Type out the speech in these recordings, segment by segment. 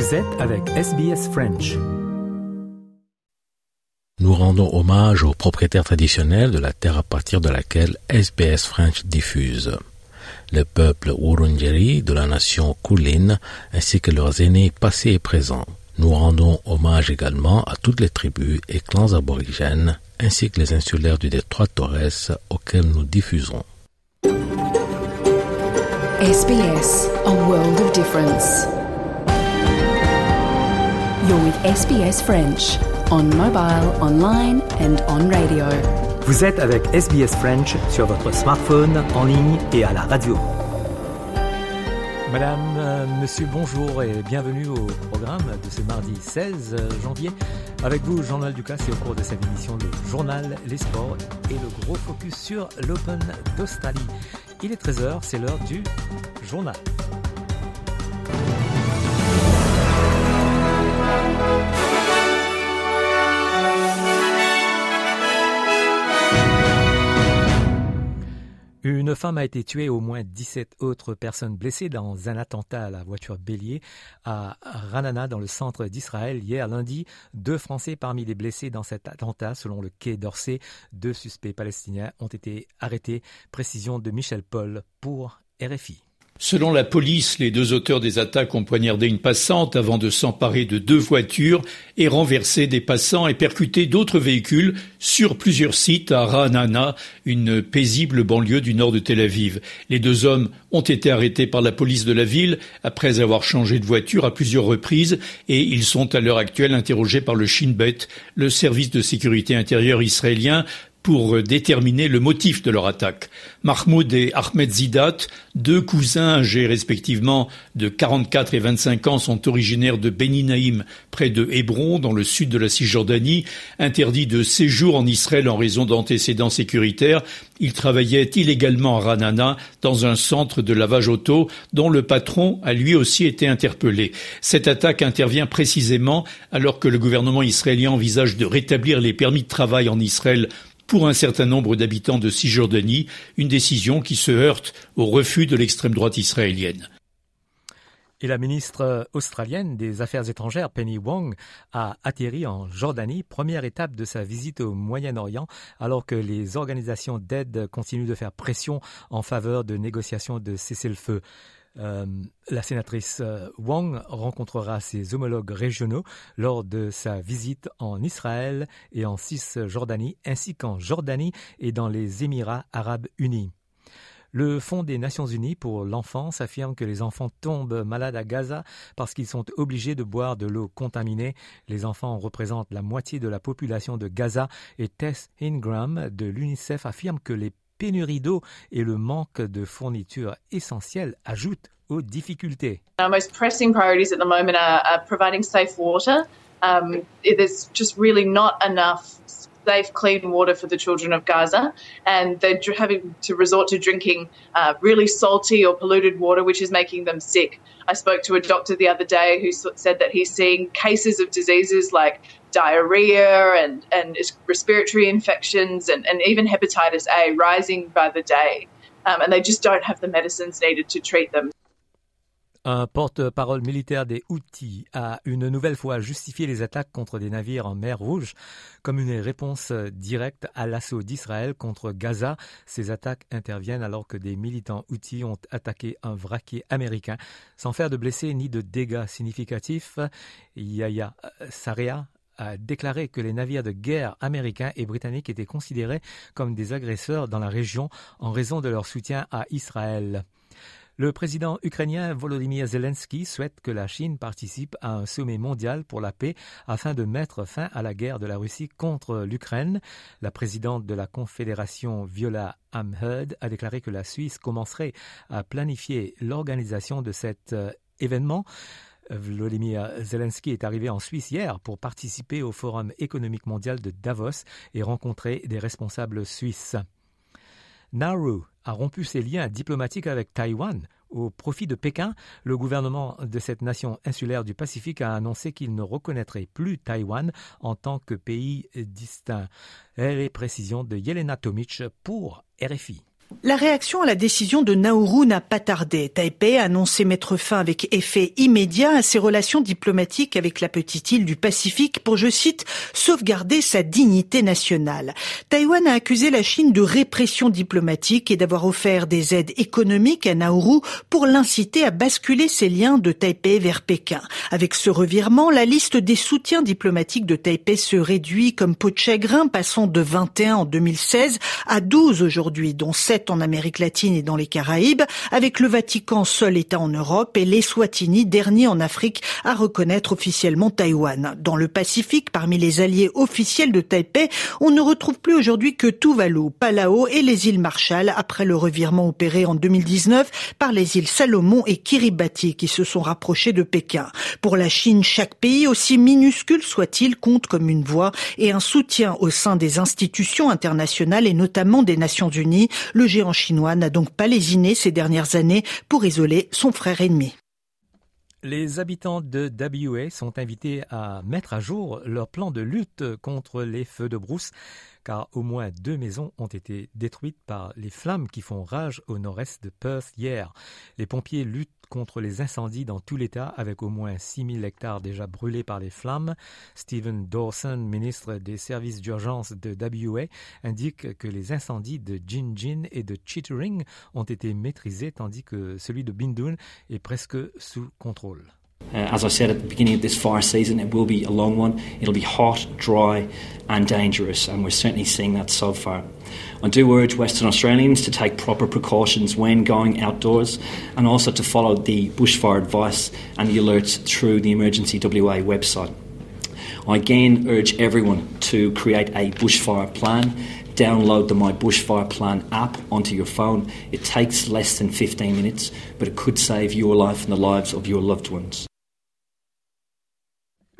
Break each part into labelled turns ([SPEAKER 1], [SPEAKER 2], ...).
[SPEAKER 1] Vous êtes avec SBS French.
[SPEAKER 2] Nous rendons hommage aux propriétaires traditionnels de la terre à partir de laquelle SBS French diffuse. Le peuple Wurundjeri de la nation Kulin ainsi que leurs aînés passés et présents. Nous rendons hommage également à toutes les tribus et clans aborigènes ainsi que les insulaires du détroit Torres auxquels nous diffusons.
[SPEAKER 3] SBS, a world of difference. You're with SBS French on mobile, online and on radio.
[SPEAKER 1] Vous êtes avec SBS French sur votre smartphone, en ligne et à la radio. Madame, euh, monsieur, bonjour et bienvenue au programme de ce mardi 16 janvier. Avec vous, Jean-Noël Ducas, et au cours de cette émission, le journal, les sports et le gros focus sur l'Open d'Australie. Il est 13h, c'est l'heure du journal. Une femme a été tuée, au moins 17 autres personnes blessées dans un attentat à la voiture bélier à Ranana, dans le centre d'Israël. Hier lundi, deux Français parmi les blessés dans cet attentat, selon le quai d'Orsay. Deux suspects palestiniens ont été arrêtés. Précision de Michel Paul pour RFI.
[SPEAKER 4] Selon la police, les deux auteurs des attaques ont poignardé une passante avant de s'emparer de deux voitures et renverser des passants et percuter d'autres véhicules sur plusieurs sites à Ra'anana, une paisible banlieue du nord de Tel Aviv. Les deux hommes ont été arrêtés par la police de la ville après avoir changé de voiture à plusieurs reprises et ils sont à l'heure actuelle interrogés par le Shin Bet, le service de sécurité intérieure israélien, pour déterminer le motif de leur attaque. Mahmoud et Ahmed Zidat, deux cousins âgés respectivement de 44 et 25 ans, sont originaires de Beninaïm, près de Hébron, dans le sud de la Cisjordanie. Interdits de séjour en Israël en raison d'antécédents sécuritaires, ils travaillaient illégalement à Ranana, dans un centre de lavage auto, dont le patron a lui aussi été interpellé. Cette attaque intervient précisément alors que le gouvernement israélien envisage de rétablir les permis de travail en Israël pour un certain nombre d'habitants de Cisjordanie, une décision qui se heurte au refus de l'extrême droite israélienne.
[SPEAKER 1] Et la ministre australienne des Affaires étrangères, Penny Wong, a atterri en Jordanie, première étape de sa visite au Moyen-Orient, alors que les organisations d'aide continuent de faire pression en faveur de négociations de cessez-le-feu. Euh, la sénatrice euh, Wong rencontrera ses homologues régionaux lors de sa visite en Israël et en Cisjordanie, ainsi qu'en Jordanie et dans les Émirats arabes unis. Le Fonds des Nations Unies pour l'enfance affirme que les enfants tombent malades à Gaza parce qu'ils sont obligés de boire de l'eau contaminée. Les enfants représentent la moitié de la population de Gaza et Tess Ingram de l'UNICEF affirme que les pénurie d'eau et le manque de fournitures essentielles ajoutent aux difficultés.
[SPEAKER 5] Our most pressing priorities at the moment are, are providing safe water. Um, there's just really not enough safe, clean water for the children of Gaza, and they're having to resort to drinking uh, really salty or polluted water, which is making them sick. I spoke to a doctor the other day who said that he's seeing cases of diseases like diarrhea and, and respiratory infections and, and even hepatitis A rising by the day. Um, and they just don't have the medicines needed to treat them.
[SPEAKER 1] Un porte-parole militaire des Houthis a une nouvelle fois justifié les attaques contre des navires en mer Rouge comme une réponse directe à l'assaut d'Israël contre Gaza. Ces attaques interviennent alors que des militants Houthis ont attaqué un vraquier américain sans faire de blessés ni de dégâts significatifs. Yahya Saria a déclaré que les navires de guerre américains et britanniques étaient considérés comme des agresseurs dans la région en raison de leur soutien à Israël. Le président ukrainien Volodymyr Zelensky souhaite que la Chine participe à un sommet mondial pour la paix afin de mettre fin à la guerre de la Russie contre l'Ukraine. La présidente de la Confédération Viola Amherd a déclaré que la Suisse commencerait à planifier l'organisation de cet euh, événement. Volodymyr Zelensky est arrivé en Suisse hier pour participer au Forum économique mondial de Davos et rencontrer des responsables suisses. Nauru a rompu ses liens diplomatiques avec Taïwan. Au profit de Pékin, le gouvernement de cette nation insulaire du Pacifique a annoncé qu'il ne reconnaîtrait plus Taïwan en tant que pays distinct. Les précisions de Yelena Tomic pour RFI.
[SPEAKER 6] La réaction à la décision de Nauru n'a pas tardé. Taipei a annoncé mettre fin avec effet immédiat à ses relations diplomatiques avec la petite île du Pacifique pour, je cite, sauvegarder sa dignité nationale. Taïwan a accusé la Chine de répression diplomatique et d'avoir offert des aides économiques à Nauru pour l'inciter à basculer ses liens de Taipei vers Pékin. Avec ce revirement, la liste des soutiens diplomatiques de Taipei se réduit comme peau de chagrin, passant de 21 en 2016 à 12 aujourd'hui, dont 7 en Amérique latine et dans les Caraïbes, avec le Vatican seul État en Europe et l'Eswatini, dernier en Afrique à reconnaître officiellement Taïwan. Dans le Pacifique, parmi les alliés officiels de Taipei, on ne retrouve plus aujourd'hui que Tuvalu, Palau et les îles Marshall après le revirement opéré en 2019 par les îles Salomon et Kiribati qui se sont rapprochés de Pékin. Pour la Chine, chaque pays, aussi minuscule soit-il, compte comme une voix et un soutien au sein des institutions internationales et notamment des Nations Unies. Géant chinois n'a donc pas lésiné ces dernières années pour isoler son frère ennemi.
[SPEAKER 1] Les habitants de WA sont invités à mettre à jour leur plan de lutte contre les feux de brousse, car au moins deux maisons ont été détruites par les flammes qui font rage au nord-est de Perth hier. Les pompiers luttent contre les incendies dans tout l'État avec au moins 6000 hectares déjà brûlés par les flammes. Stephen Dawson, ministre des services d'urgence de WA, indique que les incendies de Jinjin et de Chittering ont été maîtrisés tandis que celui de Bindun est presque sous contrôle.
[SPEAKER 7] Uh, as I said at the beginning of this fire season, it will be a long one. It'll be hot, dry, and dangerous, and we're certainly seeing that so far. I do urge Western Australians to take proper precautions when going outdoors and also to follow the bushfire advice and the alerts through the Emergency WA website. I again urge everyone to create a bushfire plan. Download the My Bushfire Plan app onto your phone. It takes less than 15 minutes, but it could save your life and the lives of your loved ones.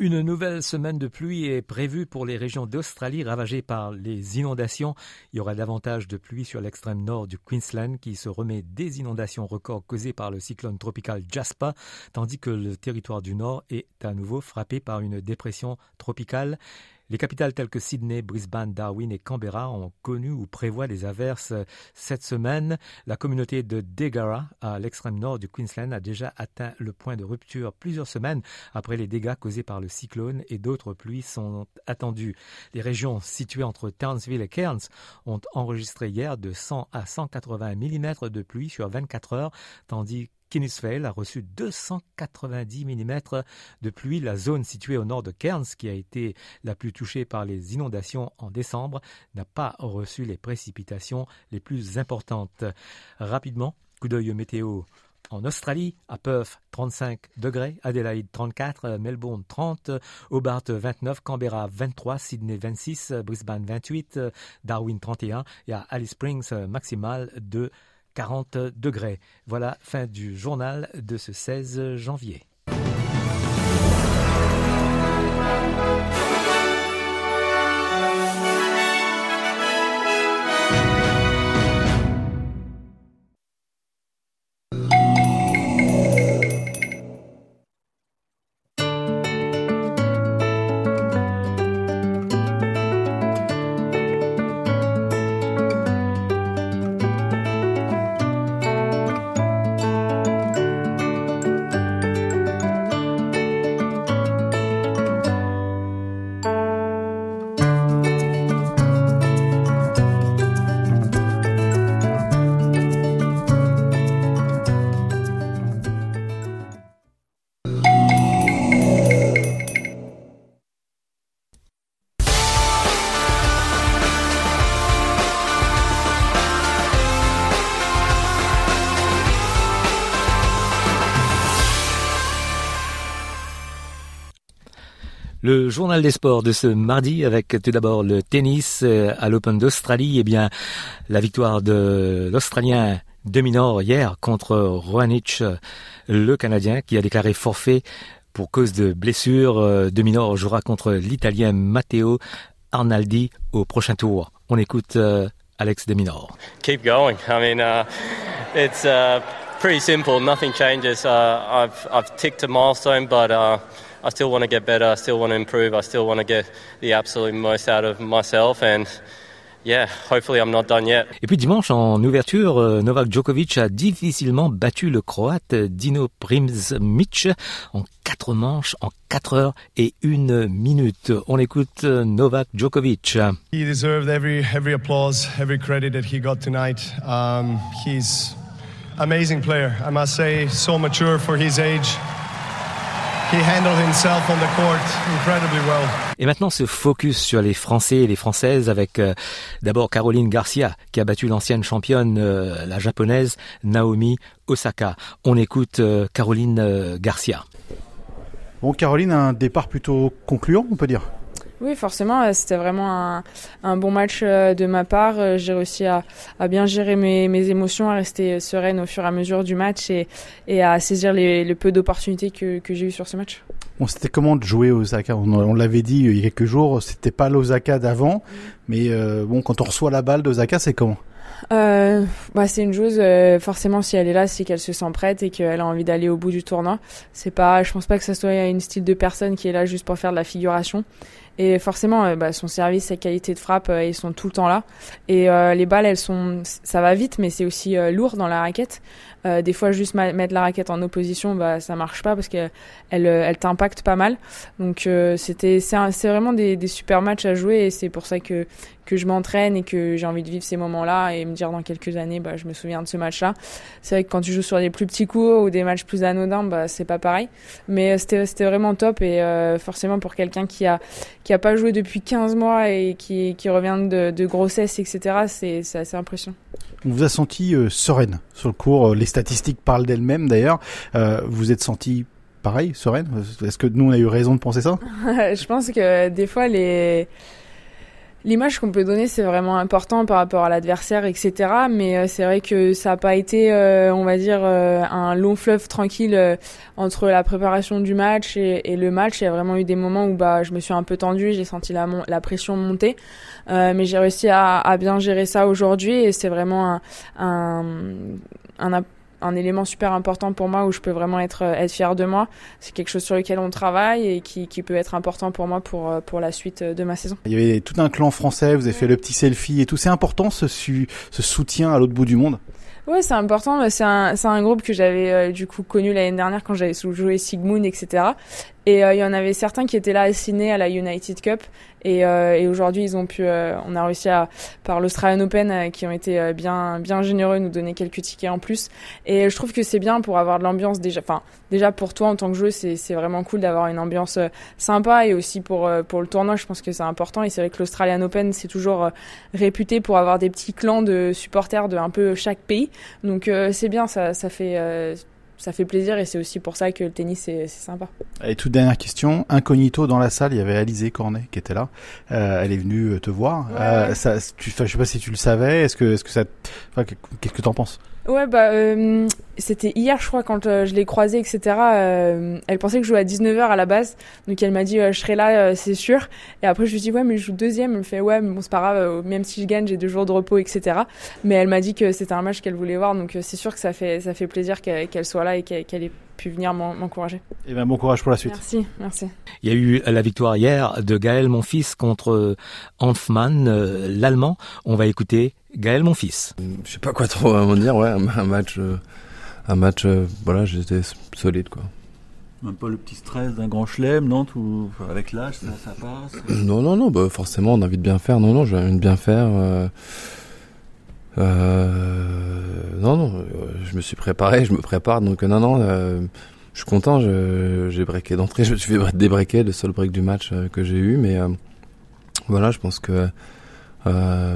[SPEAKER 1] Une nouvelle semaine de pluie est prévue pour les régions d'Australie ravagées par les inondations. Il y aura davantage de pluie sur l'extrême nord du Queensland qui se remet des inondations records causées par le cyclone tropical Jasper, tandis que le territoire du nord est à nouveau frappé par une dépression tropicale. Les capitales telles que Sydney, Brisbane, Darwin et Canberra ont connu ou prévoient des averses cette semaine. La communauté de Degara, à l'extrême nord du Queensland, a déjà atteint le point de rupture plusieurs semaines après les dégâts causés par le cyclone et d'autres pluies sont attendues. Les régions situées entre Townsville et Cairns ont enregistré hier de 100 à 180 mm de pluie sur 24 heures, tandis Kinisvale a reçu 290 mm de pluie. La zone située au nord de Cairns, qui a été la plus touchée par les inondations en décembre, n'a pas reçu les précipitations les plus importantes. Rapidement, coup d'œil météo. En Australie, à Perth, 35 degrés, Adelaide 34, Melbourne 30, Hobart 29, Canberra 23, Sydney 26, Brisbane 28, Darwin 31 et à Alice Springs maximal de 40 degrés. Voilà, fin du journal de ce 16 janvier. Le journal des sports de ce mardi avec tout d'abord le tennis euh, à l'Open d'Australie. Eh bien, la victoire de l'Australien Deminor hier contre Roanic, le Canadien, qui a déclaré forfait pour cause de blessure. Euh, Deminor jouera contre l'Italien Matteo Arnaldi au prochain tour. On écoute euh, Alex Deminor.
[SPEAKER 8] Keep going. I mean, uh, it's uh, pretty simple. Nothing changes. Uh, I've I've ticked a milestone, but. I still want to get better. I still want to improve. I still want to get the absolute most out of myself. And yeah, hopefully I'm not done yet.
[SPEAKER 1] Et puis dimanche, en ouverture, euh, Novak Djokovic a difficilement battu le Croate Dino Primsmic en quatre manches, en quatre heures et une minute. On écoute euh, Novak Djokovic.
[SPEAKER 9] He deserved every every applause, every credit that he got tonight. Um, he's amazing player. I must say, so mature for his age.
[SPEAKER 1] Et maintenant, ce focus sur les Français et les Françaises avec euh, d'abord Caroline Garcia qui a battu l'ancienne championne, euh, la japonaise Naomi Osaka. On écoute euh, Caroline Garcia.
[SPEAKER 10] Bon, Caroline, un départ plutôt concluant, on peut dire.
[SPEAKER 11] Oui, forcément, euh, c'était vraiment un, un, bon match euh, de ma part. Euh, j'ai réussi à, à, bien gérer mes, mes, émotions, à rester sereine au fur et à mesure du match et, et à saisir les, le peu d'opportunités que, que j'ai eu sur ce match.
[SPEAKER 10] Bon, c'était comment de jouer au Osaka? On, on l'avait dit il y a quelques jours, c'était pas l'Osaka d'avant, mm. mais euh, bon, quand on reçoit la balle d'Osaka, c'est comment?
[SPEAKER 11] Euh, bah, c'est une chose euh, forcément si elle est là c'est qu'elle se sent prête et qu'elle a envie d'aller au bout du tournoi c'est pas je pense pas que ça soit une style de personne qui est là juste pour faire de la figuration et forcément, euh, bah, son service, sa qualité de frappe, euh, ils sont tout le temps là. Et euh, les balles, elles sont, ça va vite, mais c'est aussi lourd dans la raquette. Des fois, juste mettre la raquette en opposition, bah, ça marche pas parce qu'elle elle, elle t'impacte pas mal. Donc, c'était, c'est vraiment des, super matchs à jouer et c'est pour ça que que je m'entraîne et que j'ai envie de vivre ces moments-là et me dire dans quelques années, bah, je me souviens de ce match-là. C'est vrai que quand tu joues sur des plus petits cours ou des matchs plus anodins, bah, c'est pas pareil. Mais c'était, vraiment top et forcément pour quelqu'un qui a qui a pas joué depuis 15 mois et qui, qui revient de, grossesse, etc., c'est, assez impressionnant.
[SPEAKER 10] On vous a senti euh, sereine sur le cours. Les statistiques parlent d'elles-mêmes d'ailleurs. Euh, vous êtes senti pareil, sereine? Est-ce que nous on a eu raison de penser ça?
[SPEAKER 11] Je pense que des fois les L'image qu'on peut donner, c'est vraiment important par rapport à l'adversaire, etc. Mais euh, c'est vrai que ça n'a pas été, euh, on va dire, euh, un long fleuve tranquille entre la préparation du match et, le match. Il y a vraiment eu des moments où bah, je me suis un peu tendue, j'ai senti la, pression monter. mais j'ai réussi à, bien gérer ça aujourd'hui et c'est vraiment un, un un élément super important pour moi où je peux vraiment être, euh, être fière de moi. C'est quelque chose sur lequel on travaille et qui, qui peut être important pour moi pour, euh, pour la suite euh, de ma saison.
[SPEAKER 10] Il y avait tout un clan français, vous avez fait le petit selfie et tout. C'est important ce, ce soutien à l'autre bout du monde?
[SPEAKER 11] Ouais, c'est important. C'est un, un groupe que j'avais du coup connu l'année dernière quand j'avais joué Sigmund, etc. Et il y en avait certains qui étaient là assinés à la United Cup et, euh, et aujourd'hui, ils ont pu, euh, on a réussi à, par l'Australian Open, euh, qui ont été bien, bien généreux, nous donner quelques tickets en plus. Et je trouve que c'est bien pour avoir de l'ambiance déjà. Enfin, déjà pour toi en tant que joueur, c'est, c'est vraiment cool d'avoir une ambiance sympa et aussi pour pour le tournoi, je pense que c'est important. Et c'est vrai que l'Australian Open, c'est toujours réputé pour avoir des petits clans de supporters de un peu chaque pays. Donc c'est bien, ça, ça fait ça fait plaisir et c'est aussi pour ça que le tennis c'est sympa.
[SPEAKER 10] Et toute dernière question, incognito dans la salle, il y avait Alizé Cornet qui était là. Euh, elle est venue euh, te voir. Euh, ça, tu, je sais pas si tu le savais. Est-ce que, est-ce que ça, enfin, qu'est-ce que t'en penses?
[SPEAKER 11] Ouais, bah, euh, c'était hier, je crois, quand euh, je l'ai croisée, etc. Euh, elle pensait que je jouais à 19h à la base. Donc elle m'a dit, je serai là, c'est sûr. Et après, je lui ai dit, ouais, mais je joue deuxième. Elle me fait, ouais, mais bon, c'est pas grave, même si je gagne, j'ai deux jours de repos, etc. Mais elle m'a dit que c'était un match qu'elle voulait voir. Donc c'est sûr que ça fait, ça fait plaisir qu'elle soit là et qu'elle ait pu venir m'encourager. Et
[SPEAKER 10] eh ben bon courage pour la suite.
[SPEAKER 11] Merci, merci.
[SPEAKER 1] Il y a eu la victoire hier de Gaël Monfils contre Hanfmann, l'Allemand. On va écouter Gaël, mon fils.
[SPEAKER 12] Je sais pas quoi trop en dire, ouais, un match, euh, un match, euh, voilà, j'étais solide, quoi.
[SPEAKER 13] Même pas le petit stress d'un grand chelem, non tout, Avec l'âge, ça, ça, passe
[SPEAKER 12] Non, non, non, bah forcément, on a envie de bien faire. Non, non, j'ai envie de bien faire. Euh, euh, non, non, je me suis préparé, je me prépare, donc non, non, je suis content, j'ai breaké d'entrée, je me suis fait débreaker, le seul break du match que j'ai eu, mais voilà, je pense que euh,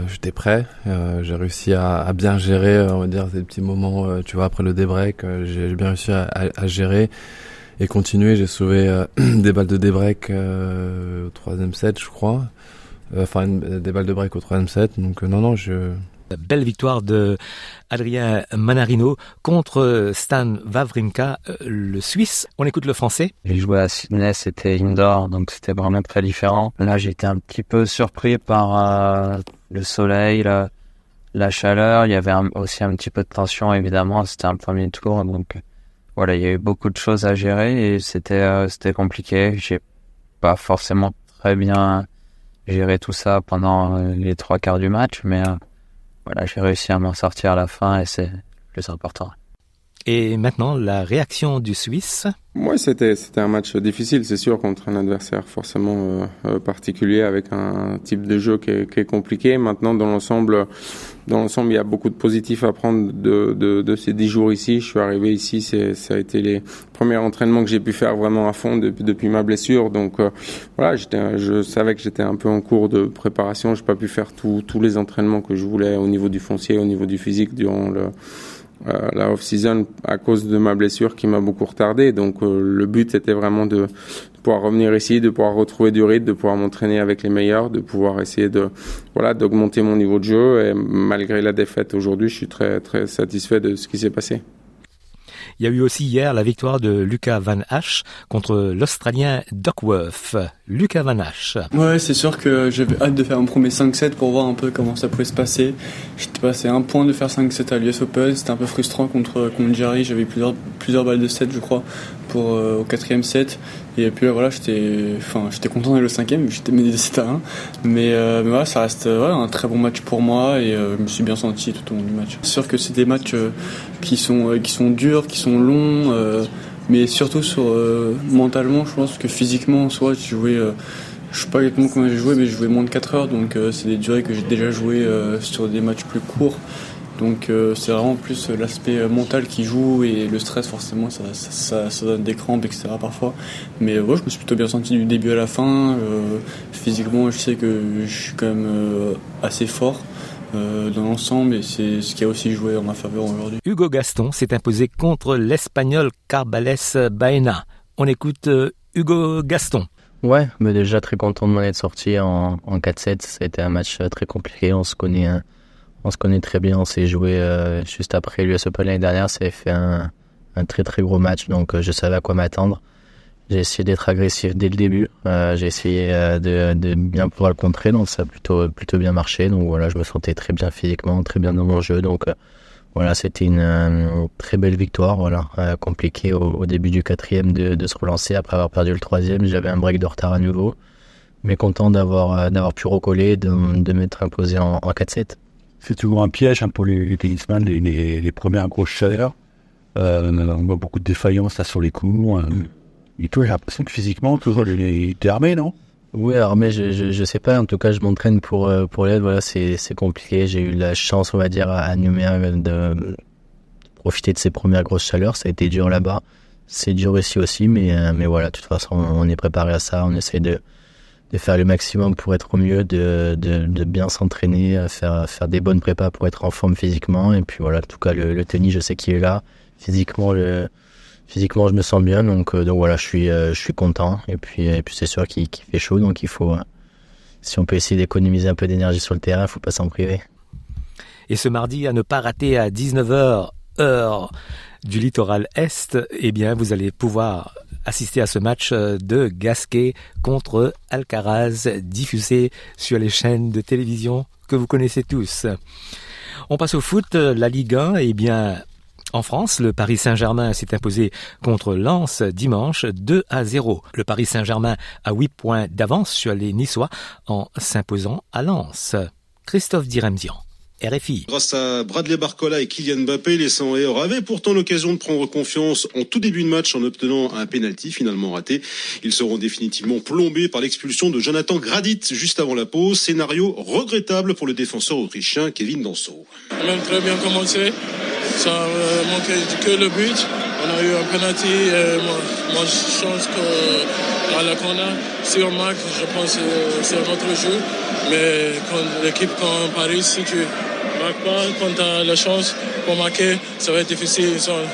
[SPEAKER 12] j'étais prêt, euh, j'ai réussi à, bien gérer, on va dire, ces petits moments, euh, tu vois, après le débreak, euh, j'ai bien réussi à, gérer et continuer. J'ai sauvé des balles de débreak au troisième set, je crois. Enfin, des balles de break au troisième set. Donc non, non, je,
[SPEAKER 1] belle victoire de Adrien Manarino contre Stan Wawrinka, euh, le Suisse. On écoute le français.
[SPEAKER 14] J'ai joué à Sydney, c'était indoor, donc c'était vraiment très différent. Là, été un petit peu surpris par euh, le soleil, la, chaleur. Il y avait aussi un petit peu de tension, évidemment. C'était un premier tour, donc voilà, il y a eu beaucoup de choses à gérer et c'était euh, c'était compliqué. J'ai pas forcément très bien gérer tout ça pendant les trois quarts du match, mais voilà, j'ai réussi à m'en sortir à la fin et c'est le plus important.
[SPEAKER 1] Et maintenant, la réaction du Suisse
[SPEAKER 15] Oui, c'était c'était un match difficile, c'est sûr, contre un adversaire forcément euh, euh, particulier avec un type de jeu qui est, qui est compliqué. Maintenant, dans l'ensemble, dans l'ensemble, il y a beaucoup de positifs à prendre de, de, de ces dix jours ici. Je suis arrivé ici, c'est ça a été les premiers entraînements que j'ai pu faire vraiment à fond depuis, depuis ma blessure. Donc euh, voilà, j'étais, je savais que j'étais un peu en cours de préparation. J'ai pas pu faire tous les entraînements que je voulais au niveau du foncier, au niveau du physique durant le euh, la off-season à cause de ma blessure qui m'a beaucoup retardé. Donc euh, le but était vraiment de, pouvoir revenir ici, de pouvoir retrouver du rythme, de pouvoir m'entraîner avec les meilleurs, de pouvoir essayer de voilà d'augmenter mon niveau de jeu. Et malgré la défaite aujourd'hui, je suis très très satisfait de ce qui s'est passé.
[SPEAKER 1] Il y a eu aussi hier la victoire de Lucas Van Hache contre l'Australien Duckworth. Lucas Van Hache.
[SPEAKER 16] Ouais, c'est sûr que j'avais hâte de faire un premier 5-7 pour voir un peu comment ça pouvait se passer. J'étais passé un point de faire 5-7 à l'US Open. C'était un peu frustrant contre, contre Jerry. J'avais plusieurs, plusieurs balles de 7, je crois, pour, euh, au quatrième set. Et puis voilà, j'étais, enfin, j'étais content d'aller au cinquième, j'étais 7 à 1. Mais, euh, mais voilà, ça reste un très bon match pour moi et euh, je me suis bien senti tout au long du match. C'est sûr que c'est des matchs euh, qui sont qui sont durs, qui sont longs, mais surtout sur mentalement, je pense que physiquement, soit j'ai joué. je sais pas exactement comment j'ai joué, mais j'ai joué moins de 4 heures, donc c'est des durées que j'ai déjà joué sur des matchs plus courts. Donc euh, c'est vraiment plus euh, l'aspect euh, mental qui joue et le stress forcément ça, ça, ça, donne des crampes etc parfois. Mais ouais, je me suis plutôt bien senti du début à la fin. physiquement je sais que je suis quand même assez fort. dans l'ensemble et c'est ce qui a aussi joué en ma faveur aujourd'hui.
[SPEAKER 1] Hugo Gaston s'est imposé contre l'espagnol Carbales Baena. On écoute Hugo Gaston.
[SPEAKER 14] Ouais, mais déjà très content de m'en être sorti en, en 4-7. C'était un match très compliqué. On se connaît hein on se connaît très bien. On s'est joué euh, juste après l'US Open l'année dernière. Ça avait fait un, très très gros match, donc euh, je savais à quoi m'attendre. J'ai essayé d'être agressif dès le début. Euh, j'ai essayé de, bien pouvoir le contrer, donc ça a plutôt plutôt bien marché. Donc voilà, je me sentais très bien physiquement, très bien dans mon jeu. Donc voilà, c'était une, très belle victoire. Voilà, compliqué au, début du quatrième de, se relancer après avoir perdu le troisième. J'avais un break de retard à nouveau, mais content d'avoir pu recoller, de, m'être imposé en 4-7
[SPEAKER 17] c'est toujours un piège hein, pour les, les tennisman, les, les, les, premières grosses chaleurs. Euh, on voit beaucoup de défaillances là sur les coups. Hein. Et toi, j'ai l'impression que physiquement, toujours, t'es armé, non?
[SPEAKER 14] Oui, armé, je, je, je, sais pas. En tout cas, je m'entraîne pour, euh, pour l'aide. Voilà, c'est, c'est compliqué. J'ai eu la chance, on va dire, à Nouméa de profiter de ces premières grosses chaleurs. Ça a été dur là-bas. C'est dur ici aussi, mais, euh, mais voilà, de toute façon, on est préparé à ça. On essaie de, de faire le maximum pour être au mieux, de, de, bien s'entraîner, faire, faire des bonnes prépas pour être en forme physiquement. Et puis voilà, en tout cas, le, tennis, je sais qu'il est là. Physiquement, le, physiquement, je me sens bien. Donc, euh, donc voilà, je suis, euh, je suis content. Et puis, et puis c'est sûr qu'il fait chaud, donc il faut, si on peut essayer d'économiser un peu d'énergie sur le terrain, il faut pas s'en priver.
[SPEAKER 1] Et ce mardi, à ne pas rater à 19h, heure du littoral Est, eh bien, vous allez pouvoir assister à ce match euh, de Gasquet contre Alcaraz, diffusé sur les chaînes de télévision que vous connaissez tous. On passe au foot, la Ligue 1, eh bien, en France, le Paris Saint-Germain s'est imposé contre Lens dimanche 2 à 0. Le Paris Saint-Germain a 8 points d'avance sur les Niçois en s'imposant à Lens. Christophe Diremzian. RFI.
[SPEAKER 18] Grâce à Bradley Barcola et Kylian Mbappé, les 100 avaient pourtant l'occasion de prendre confiance en tout début de match en obtenant un penalty finalement raté. Ils seront définitivement plombés par l'expulsion de Jonathan Gradit juste avant la pause. Scénario regrettable pour le défenseur autrichien Kevin Danso.
[SPEAKER 19] On a très bien commencé. Ça euh, manquait que le but. On a eu un penalty. Moi, moi, je pense que à la corner, si on marque, je pense que c'est notre jeu. Mais quand l'équipe comme Paris, si tu quand tu as la chance pour marquer, ça va être difficile. Ils ont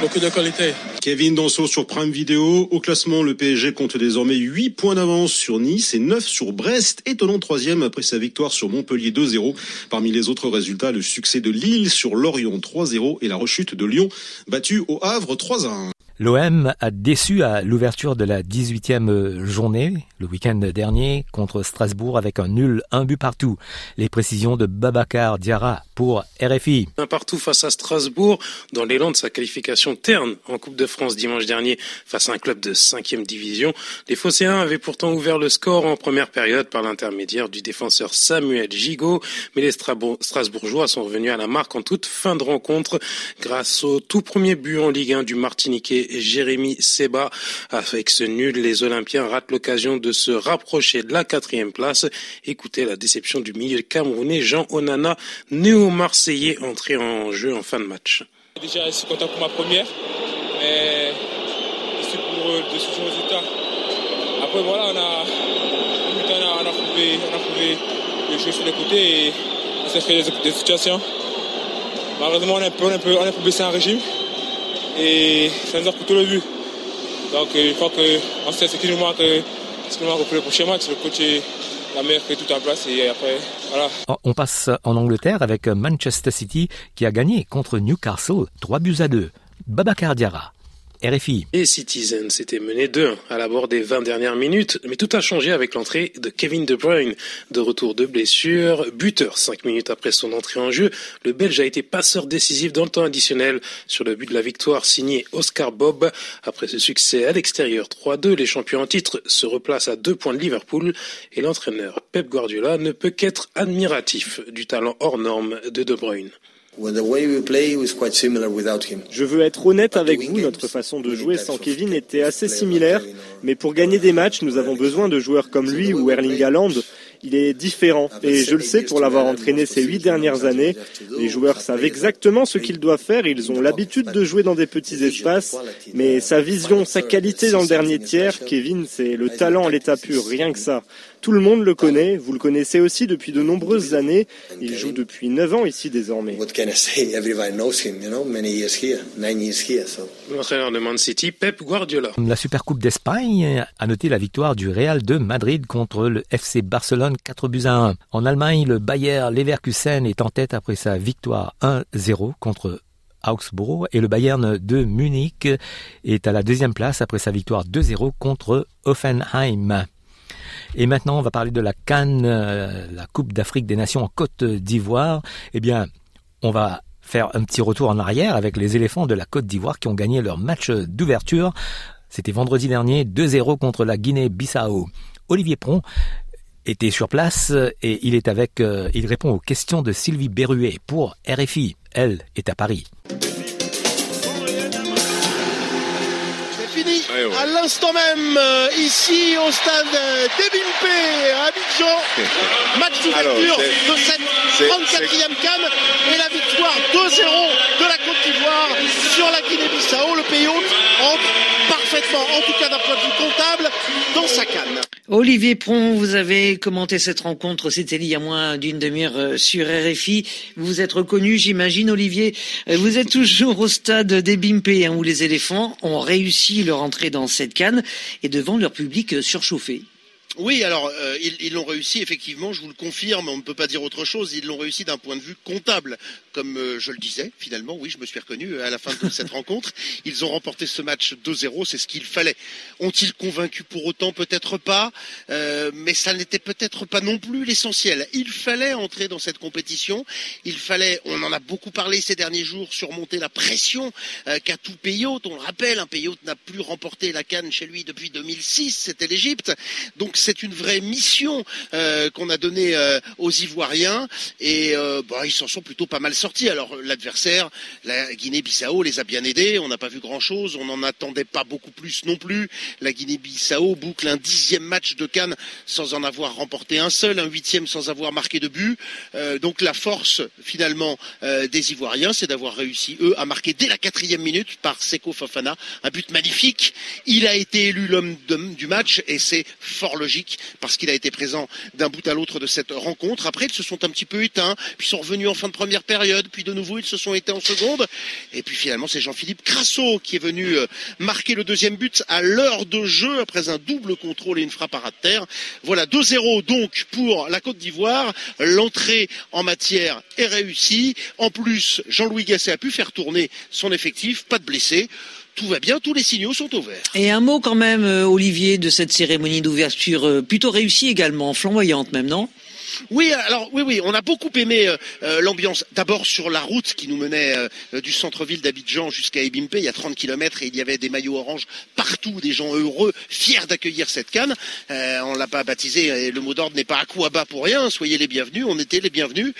[SPEAKER 19] beaucoup de qualité.
[SPEAKER 18] Kevin Danso sur Prime Video. Au classement, le PSG compte désormais 8 points d'avance sur Nice et 9 sur Brest, étonnant troisième après sa victoire sur Montpellier 2-0. Parmi les autres résultats, le succès de Lille sur Lorient 3-0 et la rechute de Lyon, battue au Havre 3-1.
[SPEAKER 1] L'OM a déçu à l'ouverture de la 18e journée, le week-end dernier, contre Strasbourg avec un nul, un but partout. Les précisions de Babacar Diarra pour RFI.
[SPEAKER 20] Un partout face à Strasbourg, dans l'élan de sa qualification terne en Coupe de France dimanche dernier face à un club de 5e division. Les Phocéens avaient pourtant ouvert le score en première période par l'intermédiaire du défenseur Samuel Gigot, mais les Strasbourgeois sont revenus à la marque en toute fin de rencontre grâce au tout premier but en Ligue 1 du Martiniquais Jérémy Seba. Avec ce nul, les Olympiens ratent l'occasion de se rapprocher de la quatrième place. Écoutez la déception du milieu camerounais Jean Onana, néo-marseillais entré en jeu en fin de match.
[SPEAKER 21] Déjà, je suis content pour ma première, mais je suis pour euh, de ce résultat. Après, voilà, on a, trouvé, on a trouvé les jeux sur les côtés et on s'est fait des, situations. Malheureusement, on on un peu, on a un peu baissé un régime et ça nous a coûté le but. Donc euh, je crois que en fait, ce qui nous manque, ce qui nous manque pour le prochain match, le coach est la qui est tout en place et après voilà.
[SPEAKER 1] On passe en Angleterre avec Manchester City qui a gagné contre Newcastle 3 buts à 2. Babacar Diarra. RFI.
[SPEAKER 20] Et Citizen s'était mené 2 à la bord des 20 dernières minutes, mais tout a changé avec l'entrée de Kevin De Bruyne. De retour de blessure, buteur 5 minutes après son entrée en jeu, le Belge a été passeur décisif dans le temps additionnel sur le but de la victoire signé Oscar Bob. Après ce succès à l'extérieur 3-2, les champions en titre se replacent à deux points de Liverpool et l'entraîneur Pep Guardiola ne peut qu'être admiratif du talent hors norme de De Bruyne.
[SPEAKER 22] Je veux être honnête avec vous, notre façon de jouer sans Kevin était assez similaire, mais pour gagner des matchs, nous avons besoin de joueurs comme lui ou Erling Haaland. Il est différent et je le sais pour l'avoir entraîné ces huit dernières années. Les joueurs savent exactement ce qu'ils doivent faire, ils ont l'habitude de jouer dans des petits espaces, mais sa vision, sa qualité dans le dernier tiers, Kevin, c'est le talent à l'état pur, rien que ça. Tout le monde le connaît, vous le connaissez aussi depuis de nombreuses années. Il joue depuis 9 ans ici désormais.
[SPEAKER 20] L'entraîneur de Man City, Pep Guardiola.
[SPEAKER 1] La Supercoupe d'Espagne a noté la victoire du Real de Madrid contre le FC Barcelone 4 buts à 1. En Allemagne, le Bayer Leverkusen est en tête après sa victoire 1-0 contre Augsbourg et le Bayern de Munich est à la deuxième place après sa victoire 2-0 contre Offenheim. Et maintenant, on va parler de la Cannes, euh, la Coupe d'Afrique des Nations en Côte d'Ivoire. Eh bien, on va faire un petit retour en arrière avec les éléphants de la Côte d'Ivoire qui ont gagné leur match d'ouverture. C'était vendredi dernier, 2-0 contre la Guinée-Bissau. Olivier Pron était sur place et il est avec, euh, il répond aux questions de Sylvie Berruet pour RFI. Elle est à Paris.
[SPEAKER 23] à l'instant même euh, ici au stade d'Ebimpe à Abidjan. Match d'ouverture de cette 34e canne et la victoire 2-0 de la Côte d'Ivoire sur la Guinée-Bissau. Le pays hôte entre parfaitement, en tout cas d'un point de vue comptable, dans sa canne.
[SPEAKER 24] Olivier Pron, vous avez commenté cette rencontre, c'était il y a moins d'une demi-heure euh, sur RFI. Vous êtes reconnu, j'imagine, Olivier. Euh, vous êtes toujours au stade des Bimpe, hein, où les éléphants ont réussi leur entrée dans cette canne et devant leur public surchauffé.
[SPEAKER 23] Oui, alors euh, ils l'ont réussi effectivement, je vous le confirme, on ne peut pas dire autre chose, ils l'ont réussi d'un point de vue comptable, comme euh, je le disais, finalement, oui, je me suis reconnu à la fin de cette rencontre. Ils ont remporté ce match 2-0, c'est ce qu'il fallait. Ont-ils convaincu pour autant? Peut-être pas, euh, mais ça n'était peut-être pas non plus l'essentiel. Il fallait entrer dans cette compétition, il fallait, on en a beaucoup parlé ces derniers jours, surmonter la pression qu'a tout pays hôte. On le rappelle, un pays hôte n'a plus remporté la Cannes chez lui depuis 2006, c'était l'Égypte. Donc c'est une vraie mission euh, qu'on a donnée euh, aux Ivoiriens et euh, bah, ils s'en sont plutôt pas mal sortis. Alors l'adversaire, la Guinée-Bissau, les a bien aidés. On n'a pas vu grand-chose, on n'en attendait pas beaucoup plus non plus. La Guinée-Bissau boucle un dixième match de Cannes sans en avoir remporté un seul, un huitième sans avoir marqué de but. donc la force finalement des Ivoiriens, c'est d'avoir réussi eux à marquer dès la quatrième minute par Seko Fafana un but magnifique. Il a été élu l'homme du match et c'est fort logique parce qu'il a été présent d'un bout à l'autre de cette rencontre. Après, ils se sont un petit peu éteints, puis sont revenus en fin de première période, puis de nouveau ils se sont éteints en seconde. Et puis finalement, c'est Jean-Philippe Crasso qui est venu euh, marquer le deuxième but à l'heure de jeu après un double contrôle et une frappe à ras de terre. Voilà 2-0 donc pour la Côte d'Ivoire. L'entrée en matière est réussie. En plus, Jean-Louis Gasset a pu faire tourner son effectif, pas de blessés. Tout va bien, tous les signaux sont au.
[SPEAKER 24] Et un mot quand même, Olivier, de cette cérémonie d'ouverture plutôt réussie également, flamboyante même, non?
[SPEAKER 23] Oui, alors oui, oui, on a beaucoup aimé euh, euh, l'ambiance. D'abord sur la route qui nous menait euh, du centre-ville d'Abidjan jusqu'à Ebimpe, il y a 30 kilomètres et il y avait des maillots orange partout, des gens heureux, fiers d'accueillir cette canne. on l'a pas baptisé, le mot d'ordre n'est pas Aquaba pour rien. Soyez les bienvenus, on était les bienvenus.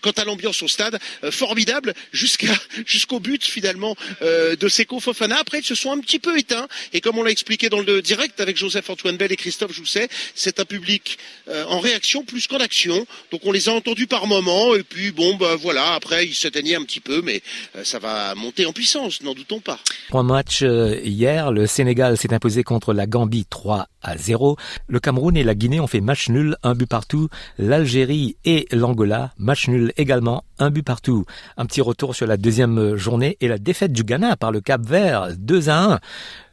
[SPEAKER 23] quant à l'ambiance au stade, formidable jusqu'à jusqu'au but finalement de Seko Fofana. Après, ils se sont un petit peu éteints et comme on l'a expliqué dans le direct avec Joseph Antoine Bell et Christophe Jousset, c'est un public en réaction plus qu'en action. Donc on les a entendus par moments et puis bon ben voilà, après ils s'éteignaient un petit peu mais euh, ça va monter en puissance, n'en doutons pas.
[SPEAKER 1] Trois matchs euh, hier, le Sénégal s'est imposé contre la Gambie 3 à 0. Le Cameroun et la Guinée ont fait match nul, un but partout. L'Algérie et l'Angola, match nul également, un but partout. Un petit retour sur la deuxième journée et la défaite du Ghana par le Cap Vert 2 à 1.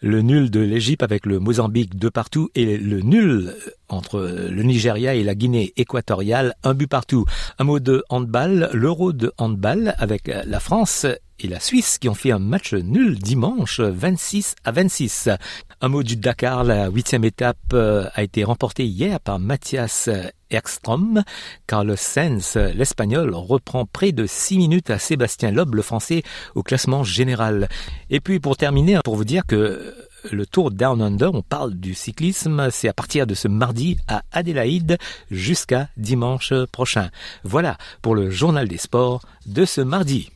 [SPEAKER 1] Le nul de l'Égypte avec le Mozambique de partout et le nul entre le Nigeria et la Guinée équatoriale, un but partout. Un mot de handball, l'euro de handball avec la France et la Suisse qui ont fait un match nul dimanche 26 à 26. Un mot du Dakar, la huitième étape euh, a été remportée hier par Mathias Ekstrom. Carlos Sainz, l'espagnol, reprend près de six minutes à Sébastien Loeb, le français, au classement général. Et puis pour terminer, pour vous dire que le Tour Down Under, on parle du cyclisme, c'est à partir de ce mardi à Adélaïde jusqu'à dimanche prochain. Voilà pour le journal des sports de ce mardi.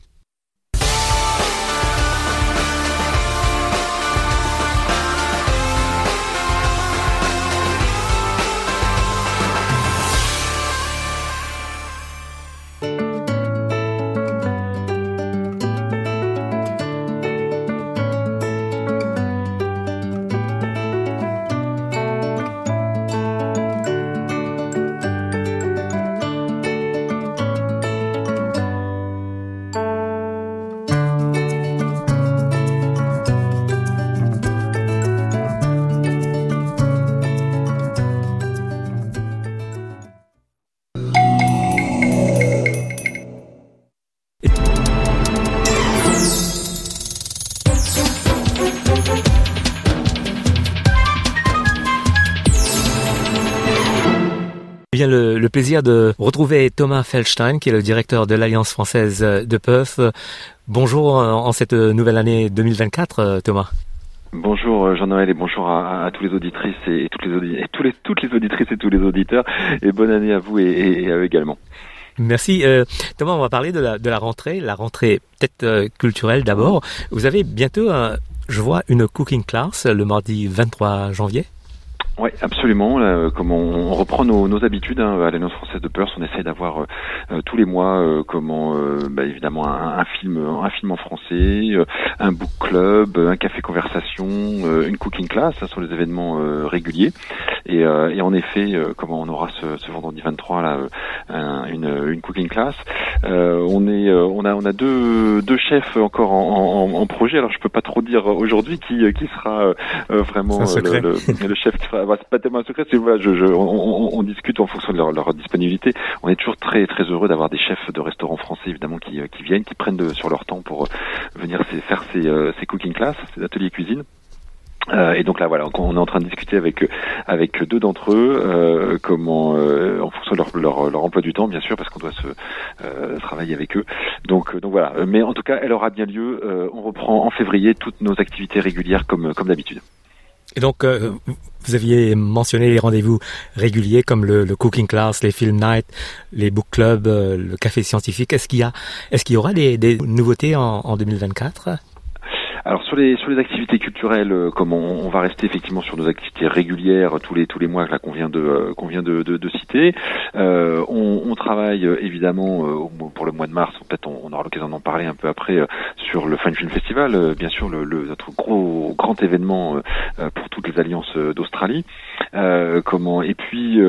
[SPEAKER 1] Plaisir de retrouver Thomas Feldstein, qui est le directeur de l'Alliance française de Perth. Bonjour en cette nouvelle année 2024, Thomas.
[SPEAKER 25] Bonjour Jean-Noël et bonjour à, tous les auditrices et toutes les, et tous les toutes les auditrices et tous les auditeurs et bonne année à vous et, à eux également.
[SPEAKER 1] Merci. Euh, Thomas, on va parler de la, de la rentrée, la rentrée peut-être euh, culturelle d'abord. Vous avez bientôt, je vois, une cooking class le mardi 23 janvier.
[SPEAKER 25] Oui, absolument. Là, comme on, reprend nos, habitudes hein, à l'Alliance française de Perth, on essaie d'avoir euh, euh, tous les mois, euh, comment, bah, évidemment, un, un, film, un film en français, un book club, un café conversation, une cooking class hein, sur les événements réguliers. Et, et, en effet, comment on aura ce, ce vendredi 23 là, une, une cooking class. on est, on a, on a deux, deux chefs encore en, en, en projet. Alors je peux pas trop dire aujourd'hui qui, qui sera vraiment le, le, le, chef qui sera c'est pas tellement un secret, c'est voilà, je, je, on, on, discute en fonction de leur, leur, disponibilité. On est toujours très très heureux d'avoir des chefs de restaurants français évidemment qui, euh, qui viennent, qui prennent de, sur leur temps pour euh, venir faire ces, euh, ces cooking class, ces ateliers cuisine. Euh, et donc là, voilà, on est en train de discuter avec avec deux d'entre eux, euh, comment, euh, en fonction de leur, leur, emploi du temps, bien sûr, parce qu'on doit se travailler avec eux. Donc donc voilà. Mais en tout cas, elle aura bien lieu. on reprend en février toutes nos activités régulières comme comme d'habitude.
[SPEAKER 1] Et donc, vous aviez mentionné les rendez-vous réguliers comme le, cooking class, les film nights, les book clubs, le café scientifique. Est-ce qu'il y a, est-ce qu'il y aura des, nouveautés en 2024
[SPEAKER 25] alors sur les sur les activités culturelles, euh, comme on, va rester effectivement sur nos activités régulières tous les tous les mois là qu'on vient de euh, qu'on vient de, de, citer, euh, on, travaille euh, évidemment pour le mois de mars. Peut-être on, on, aura l'occasion d'en parler un peu après sur le Fun Film Festival, bien sûr le, notre gros grand événement pour toutes les alliances d'Australie. Comment Et puis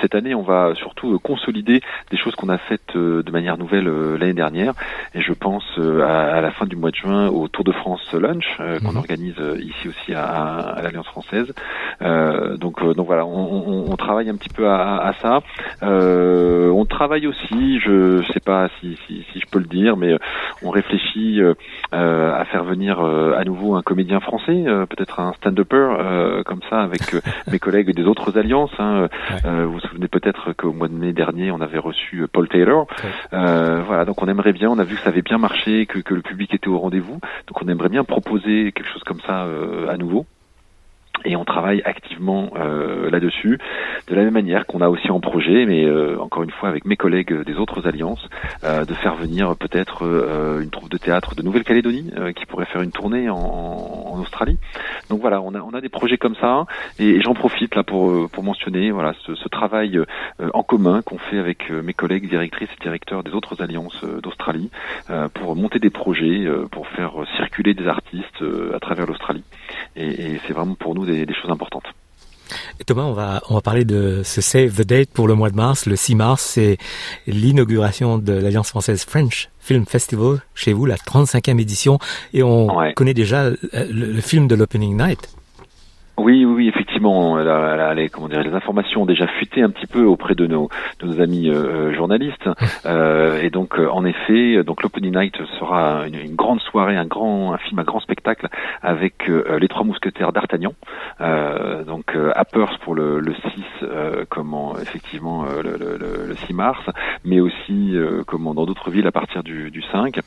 [SPEAKER 25] cette année, on va surtout consolider des choses qu'on a faites de manière nouvelle l'année dernière. Et je pense à, la fin du mois de juin au Tour de France Lunch qu'on mhm. organise ici aussi à, à l'Alliance française. donc, donc voilà, on, on, travaille un petit peu à, à ça. on travaille aussi, je sais pas si, si, si, je peux le dire, mais on réfléchit à faire venir à nouveau un comédien français, peut-être un stand-upper comme ça avec mes collègues des autres alliances. Hein. vous vous souvenez peut-être qu'au mois de mai dernier, on avait reçu Paul Taylor. voilà, donc on aimerait bien. On a vu que ça avait bien marché, que, que le public était au rendez-vous. Donc on aimerait bien proposer quelque chose comme ça à nouveau et on travaille activement euh, là-dessus, de la même manière qu'on a aussi en projet, mais euh, encore une fois avec mes collègues des autres alliances, euh, de faire venir peut-être une troupe de théâtre de Nouvelle-Calédonie qui pourrait faire une tournée en, Australie. Donc voilà, on a, des projets comme ça, et, j'en profite là pour, pour mentionner voilà ce travail en commun qu'on fait avec mes collègues directrices et directeurs des autres alliances d'Australie pour monter des projets, pour faire circuler des artistes à travers l'Australie. Et, et c'est vraiment pour nous des, choses importantes.
[SPEAKER 1] Et Thomas, on va, on va parler de ce Save the Date pour le mois de mars. Le 6 mars, c'est l'inauguration de l'Alliance française French Film Festival chez vous, la 35e édition. Et on connaît déjà le film de l'Opening Night.
[SPEAKER 25] Oui, oui, les, comment dire, les informations ont déjà fuité un petit peu auprès de nos, de nos amis euh, euh, journalistes, euh, et donc en effet, donc l'Opening Night sera une, grande soirée, un grand, un film, un grand spectacle avec les trois mousquetaires d'Artagnan, donc à Perth pour le, le 6, comment effectivement le, le, le, 6 mars, mais aussi comment dans d'autres villes à partir du, du 5,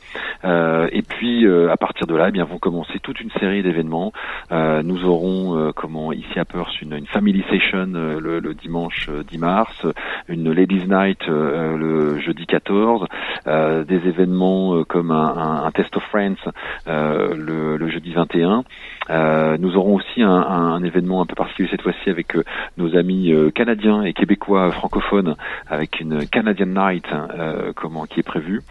[SPEAKER 25] et puis à partir de là, eh bien vont commencer toute une série d'événements. nous aurons comment ici à Perth une, family session euh, le, dimanche 10 euh, mars, une ladies night euh, le jeudi 14, des événements comme un, test of friends le, jeudi 21. nous aurons aussi un, événement un peu particulier cette fois-ci avec nos amis canadiens et québécois francophones avec une Canadian Night comment qui est prévue.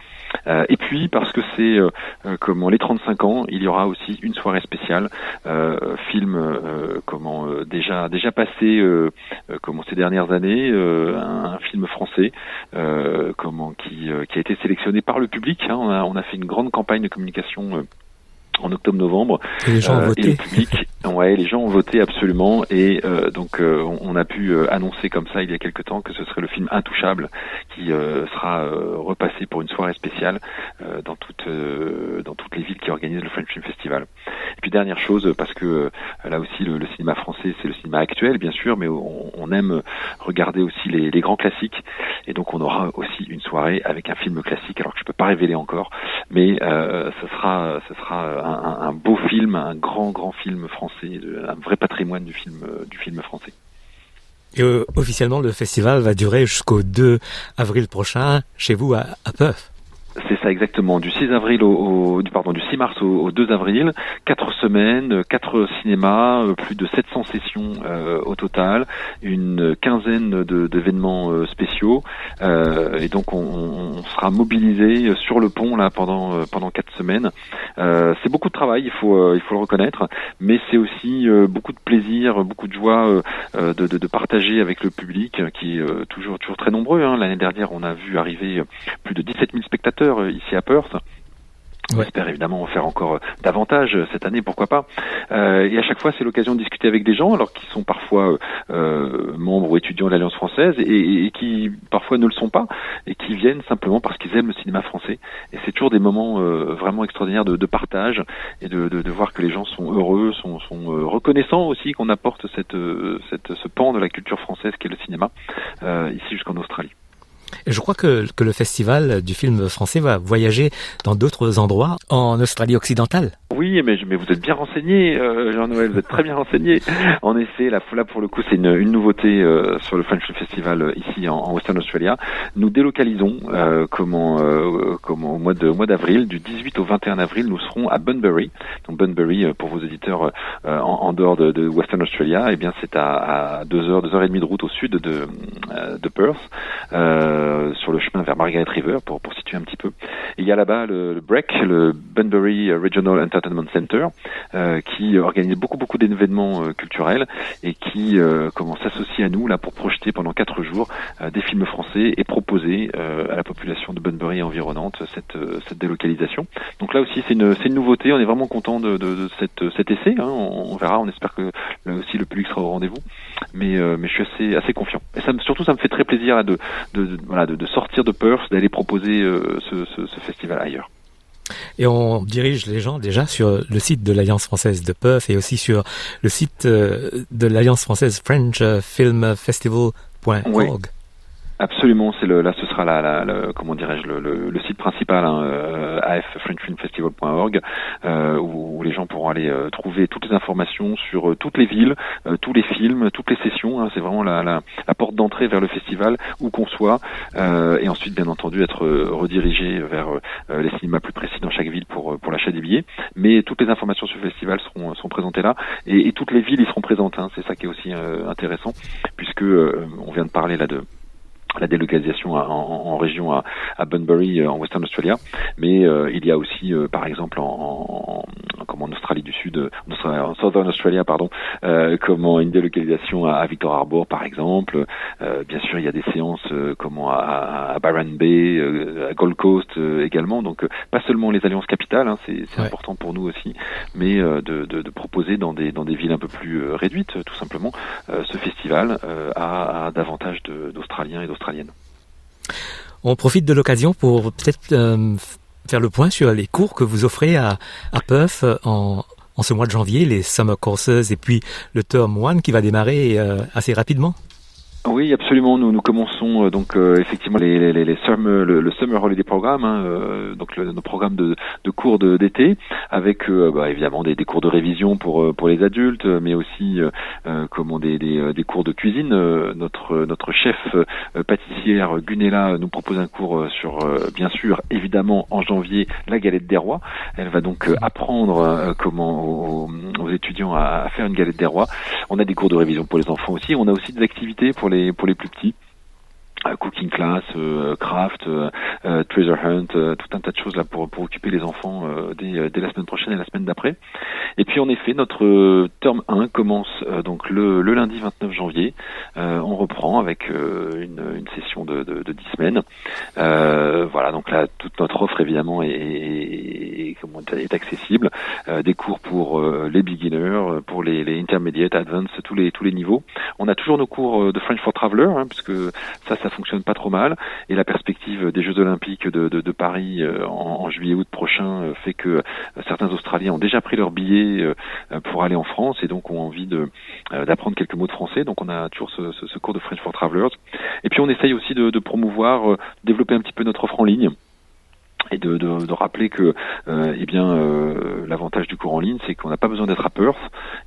[SPEAKER 25] Euh, et puis parce que c'est euh, euh, comment les 35 ans, il y aura aussi une soirée spéciale film comment déjà déjà passé comment ces dernières années un, film français comment qui, qui a été sélectionné par le public. Hein. on, a, on a fait une grande campagne de communication en octobre-novembre.
[SPEAKER 1] Et les gens ont voté.
[SPEAKER 25] Et le public, ouais, les gens ont voté absolument. Et euh, donc, euh, on, a pu euh, annoncer comme ça il y a quelque temps que ce serait le film Intouchable qui sera repassé pour une soirée spéciale dans toutes dans toutes les villes qui organisent le French Film Festival. Et puis dernière chose, parce que là aussi le, cinéma français, c'est le cinéma actuel, bien sûr, mais on, on aime regarder aussi les, les, grands classiques. Et donc, on aura aussi une soirée avec un film classique, alors que je peux pas révéler encore, mais ce sera ce sera un, beau film, un grand grand film français, un vrai patrimoine du film euh, du film français.
[SPEAKER 1] Et euh, officiellement, le festival va durer jusqu'au 2 avril prochain chez vous à, à
[SPEAKER 25] c'est ça exactement, du 6 avril au, pardon du 6 mars au, 2 avril, quatre semaines, quatre cinémas, euh, plus de 700 sessions euh, au total, une quinzaine d'événements euh, spéciaux, et donc on, sera mobilisé sur le pont là pendant pendant quatre semaines. c'est beaucoup de travail, il faut il faut le reconnaître, mais c'est aussi beaucoup de plaisir, beaucoup de joie de, partager avec le public qui est toujours toujours très nombreux. Hein. L'année dernière, on a vu arriver plus de 17 000 spectateurs euh, ici à Perth. On espère évidemment en faire encore euh, davantage euh, cette année, pourquoi pas. et à chaque fois, c'est l'occasion de discuter avec des gens, alors qui sont parfois membres ou étudiants de l'Alliance française et, qui parfois ne le sont pas et qui viennent simplement parce qu'ils aiment le cinéma français. Et c'est toujours des moments vraiment extraordinaires de, partage et de, voir que les gens sont heureux, sont, reconnaissants aussi qu'on apporte cette, ce pan de la culture française qui est le cinéma ici jusqu'en Australie.
[SPEAKER 1] Je crois que, que le festival du film français va voyager dans d'autres endroits en Australie occidentale.
[SPEAKER 25] Oui, mais, vous êtes bien renseigné, euh, Jean-Noël, vous êtes très bien renseigné. En effet, là, là pour le coup, c'est une, nouveauté euh, sur le French Festival euh, ici en, Western Australia. Nous délocalisons comment, au mois d'avril, du 18 au 21 avril, nous serons à Bunbury. Donc Bunbury, pour vos éditeurs en, dehors de, Western Australia, eh bien c'est à, à deux heures, heures et demie de route au sud de, de Perth. Sur le chemin vers Margaret River pour, pour situer un petit peu. Il y a là-bas le, le BREC, le Bunbury Regional Entertainment Center, qui organise beaucoup beaucoup d'événements culturels et qui comment s'associe à nous là pour projeter pendant quatre jours des films français et proposer à la population de Bunbury environnante cette, cette délocalisation. Donc là aussi c'est une, une nouveauté, on est vraiment content de, cette, cet essai. Hein. On, verra, on espère que là aussi le public sera au rendez-vous. Mais, euh, mais je suis assez, assez confiant. Et surtout, ça me fait très plaisir de, voilà, de, de sortir de Perth, d'aller proposer euh, ce, ce, ce festival ailleurs.
[SPEAKER 1] Et on dirige les gens déjà sur le site de l'Alliance française de Perth et aussi sur le site euh, de l'Alliance française French Film Festival.org.
[SPEAKER 25] Oui. Absolument, c'est le là ce sera la, la, la comment dirais-je le, le, le, site principal hein, euh, affrenchfilmfestival.org euh, où, où, les gens pourront aller euh, trouver toutes les informations sur euh, toutes les villes, euh, tous les films, toutes les sessions. Hein, c'est vraiment la, la, la porte d'entrée vers le festival où qu'on soit et ensuite bien entendu être redirigé vers les cinémas plus précis dans chaque ville pour pour l'achat des billets. Mais toutes les informations sur le festival seront présentées là et, et toutes les villes y seront présentes. Hein, c'est ça qui est aussi intéressant puisque on vient de parler là de la délocalisation en, en région à, à, Bunbury euh, en Western Australia, mais euh, il y a aussi euh, par exemple en, en, comme en Australie du Sud, en Southern Australia pardon, euh, comment une délocalisation à, à, Victor Harbour par exemple. Bien sûr, il y a des séances comment à, à, Byron Bay, à Gold Coast également. Donc pas seulement les alliances capitales, hein, c'est ouais. important pour nous aussi, mais de, de, de, proposer dans des dans des villes un peu plus réduites, tout simplement, ce festival à, à davantage d'Australiens et d'Australiens
[SPEAKER 1] on profite de l'occasion pour peut-être euh, faire le point sur les cours que vous offrez à, à Puff en, ce mois de janvier, les Summer Courses et puis le Term 1 qui va démarrer euh, assez rapidement.
[SPEAKER 25] Oui, absolument. Nous nous commençons euh, donc euh, effectivement les, les, les summer, le, le, Summer Holiday Programme, hein, euh, donc le, nos programmes de, de cours d'été, avec euh, bah, évidemment des, des, cours de révision pour euh, pour les adultes, mais aussi comment des, des, des, cours de cuisine. notre notre chef pâtissière Gunella nous propose un cours sur bien sûr évidemment en janvier la galette des rois. Elle va donc apprendre comment aux, aux étudiants à, à, faire une galette des rois. On a des cours de révision pour les enfants aussi. On a aussi des activités pour les pour les plus petits. Cooking Class, euh, Craft, euh, Treasure Hunt, euh, tout un tas de choses là pour, pour occuper les enfants dès, dès, la semaine prochaine et la semaine d'après. Et puis en effet, notre terme 1 commence donc le, le, lundi 29 janvier. on reprend avec une, une, session de, de, de 10 semaines. voilà, donc là, toute notre offre évidemment est, est, est accessible. des cours pour les beginners, pour les, les intermediate, advanced, tous les, tous les niveaux. On a toujours nos cours de French for Traveler, hein, puisque ça, ça fonctionne pas trop mal. Et la perspective des Jeux Olympiques de, Paris euh, en, juillet-août prochain euh, fait que euh, certains Australiens ont déjà pris leur billet pour aller en France et donc ont envie d'apprendre quelques mots de français. Donc on a toujours ce, cours de French for Travelers. Et puis on essaye aussi de, de promouvoir, développer un petit peu notre offre en ligne et de, de, de, rappeler que euh, eh bien euh, l'avantage du cours en ligne c'est qu'on n'a pas besoin d'être à Perth.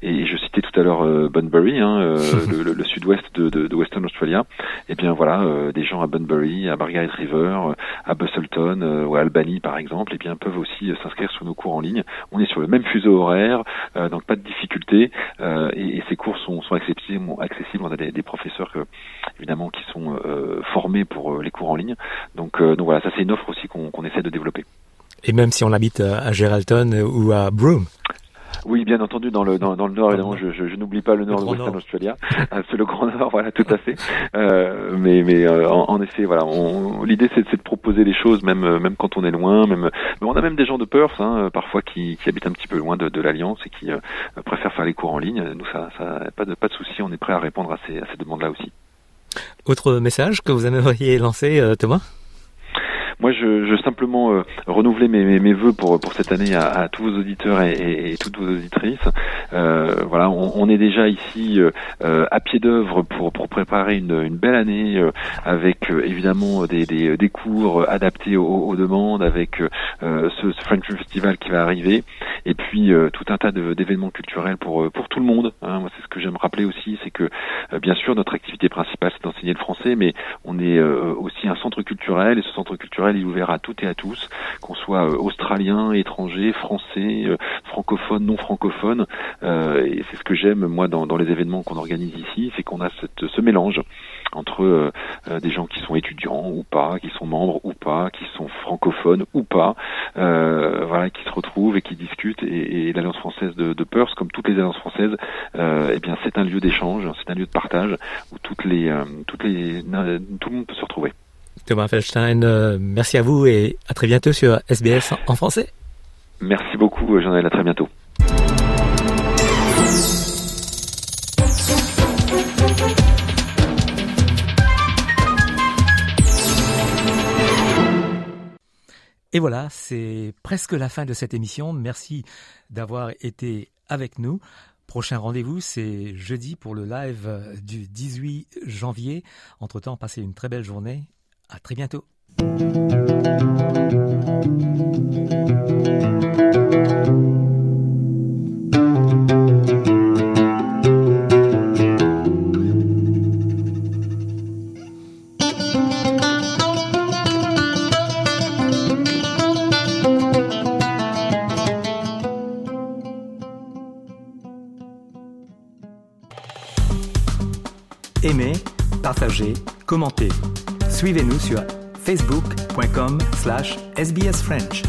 [SPEAKER 25] Et je citais tout à l'heure euh, Bunbury hein, euh, le, le, le sud-ouest de, de, de, Western Australia. Et eh bien voilà euh, des gens à Bunbury à Margaret River à Busselton ou à Albany par exemple et eh bien peuvent aussi s'inscrire sur nos cours en ligne. On est sur le même fuseau horaire donc pas de difficulté et, et, ces cours sont, sont accessibles, accessibles. On a des, des professeurs que, évidemment qui sont formés pour les cours en ligne. Donc, donc voilà ça c'est une offre aussi qu'on qu essaie de développer.
[SPEAKER 1] Et même si on habite à Geraldton ou à Broome
[SPEAKER 25] oui, bien entendu, dans le dans, dans le nord, évidemment, je, je, je n'oublie pas le nord le de Western nord. Australia, c'est le grand nord, voilà, tout à fait. Euh, mais mais euh, en, en, effet, voilà, l'idée c'est de proposer les choses, même même quand on est loin, même. Mais on a même des gens de Perth, hein, parfois qui, qui habitent un petit peu loin de, de l'alliance et qui euh, préfèrent faire les cours en ligne. Nous, ça, ça pas de pas de souci, on est prêt à répondre à ces à ces demandes-là aussi.
[SPEAKER 1] Autre message que vous aimeriez lancer, euh, Thomas?
[SPEAKER 25] Moi, je, je simplement euh, renouveler mes, mes, mes vœux pour pour cette année à, à tous vos auditeurs et, et, et toutes vos auditrices. Euh, voilà, on, on, est déjà ici euh, à pied d'œuvre pour pour préparer une, une belle année euh, avec euh, évidemment des, des, des cours adaptés aux, aux demandes, avec ce, ce, French Festival qui va arriver, et puis tout un tas d'événements culturels pour pour tout le monde. Hein. Moi, c'est ce que j'aime rappeler aussi, c'est que bien sûr notre activité principale c'est d'enseigner le français, mais on est aussi un centre culturel et ce centre culturel est ouvert à toutes et à tous, qu'on soit australien, étranger, français, francophone, non francophone. et c'est ce que j'aime moi dans, dans les événements qu'on organise ici, c'est qu'on a ce mélange entre euh, euh, des gens qui sont étudiants ou pas, qui sont membres ou pas, qui sont francophones ou pas, euh, voilà, qui se retrouvent et qui discutent. Et, l'Alliance française de, de Perth, comme toutes les alliances françaises, eh bien, c'est un lieu d'échange, c'est un lieu de partage où toutes les, toutes les, tout le monde peut se retrouver.
[SPEAKER 1] Thomas Feldstein, merci à vous et à très bientôt sur SBS en français.
[SPEAKER 25] Merci beaucoup, Jean-Noël, à très bientôt.
[SPEAKER 1] Et voilà, c'est presque la fin de cette émission. Merci d'avoir été avec nous. Prochain rendez-vous, c'est jeudi pour le live du 18 janvier. Entre-temps, passez une très belle journée. À très bientôt. Aimez, partagez, commentez. Suivez-nous sur facebook.com slash sbsfrench.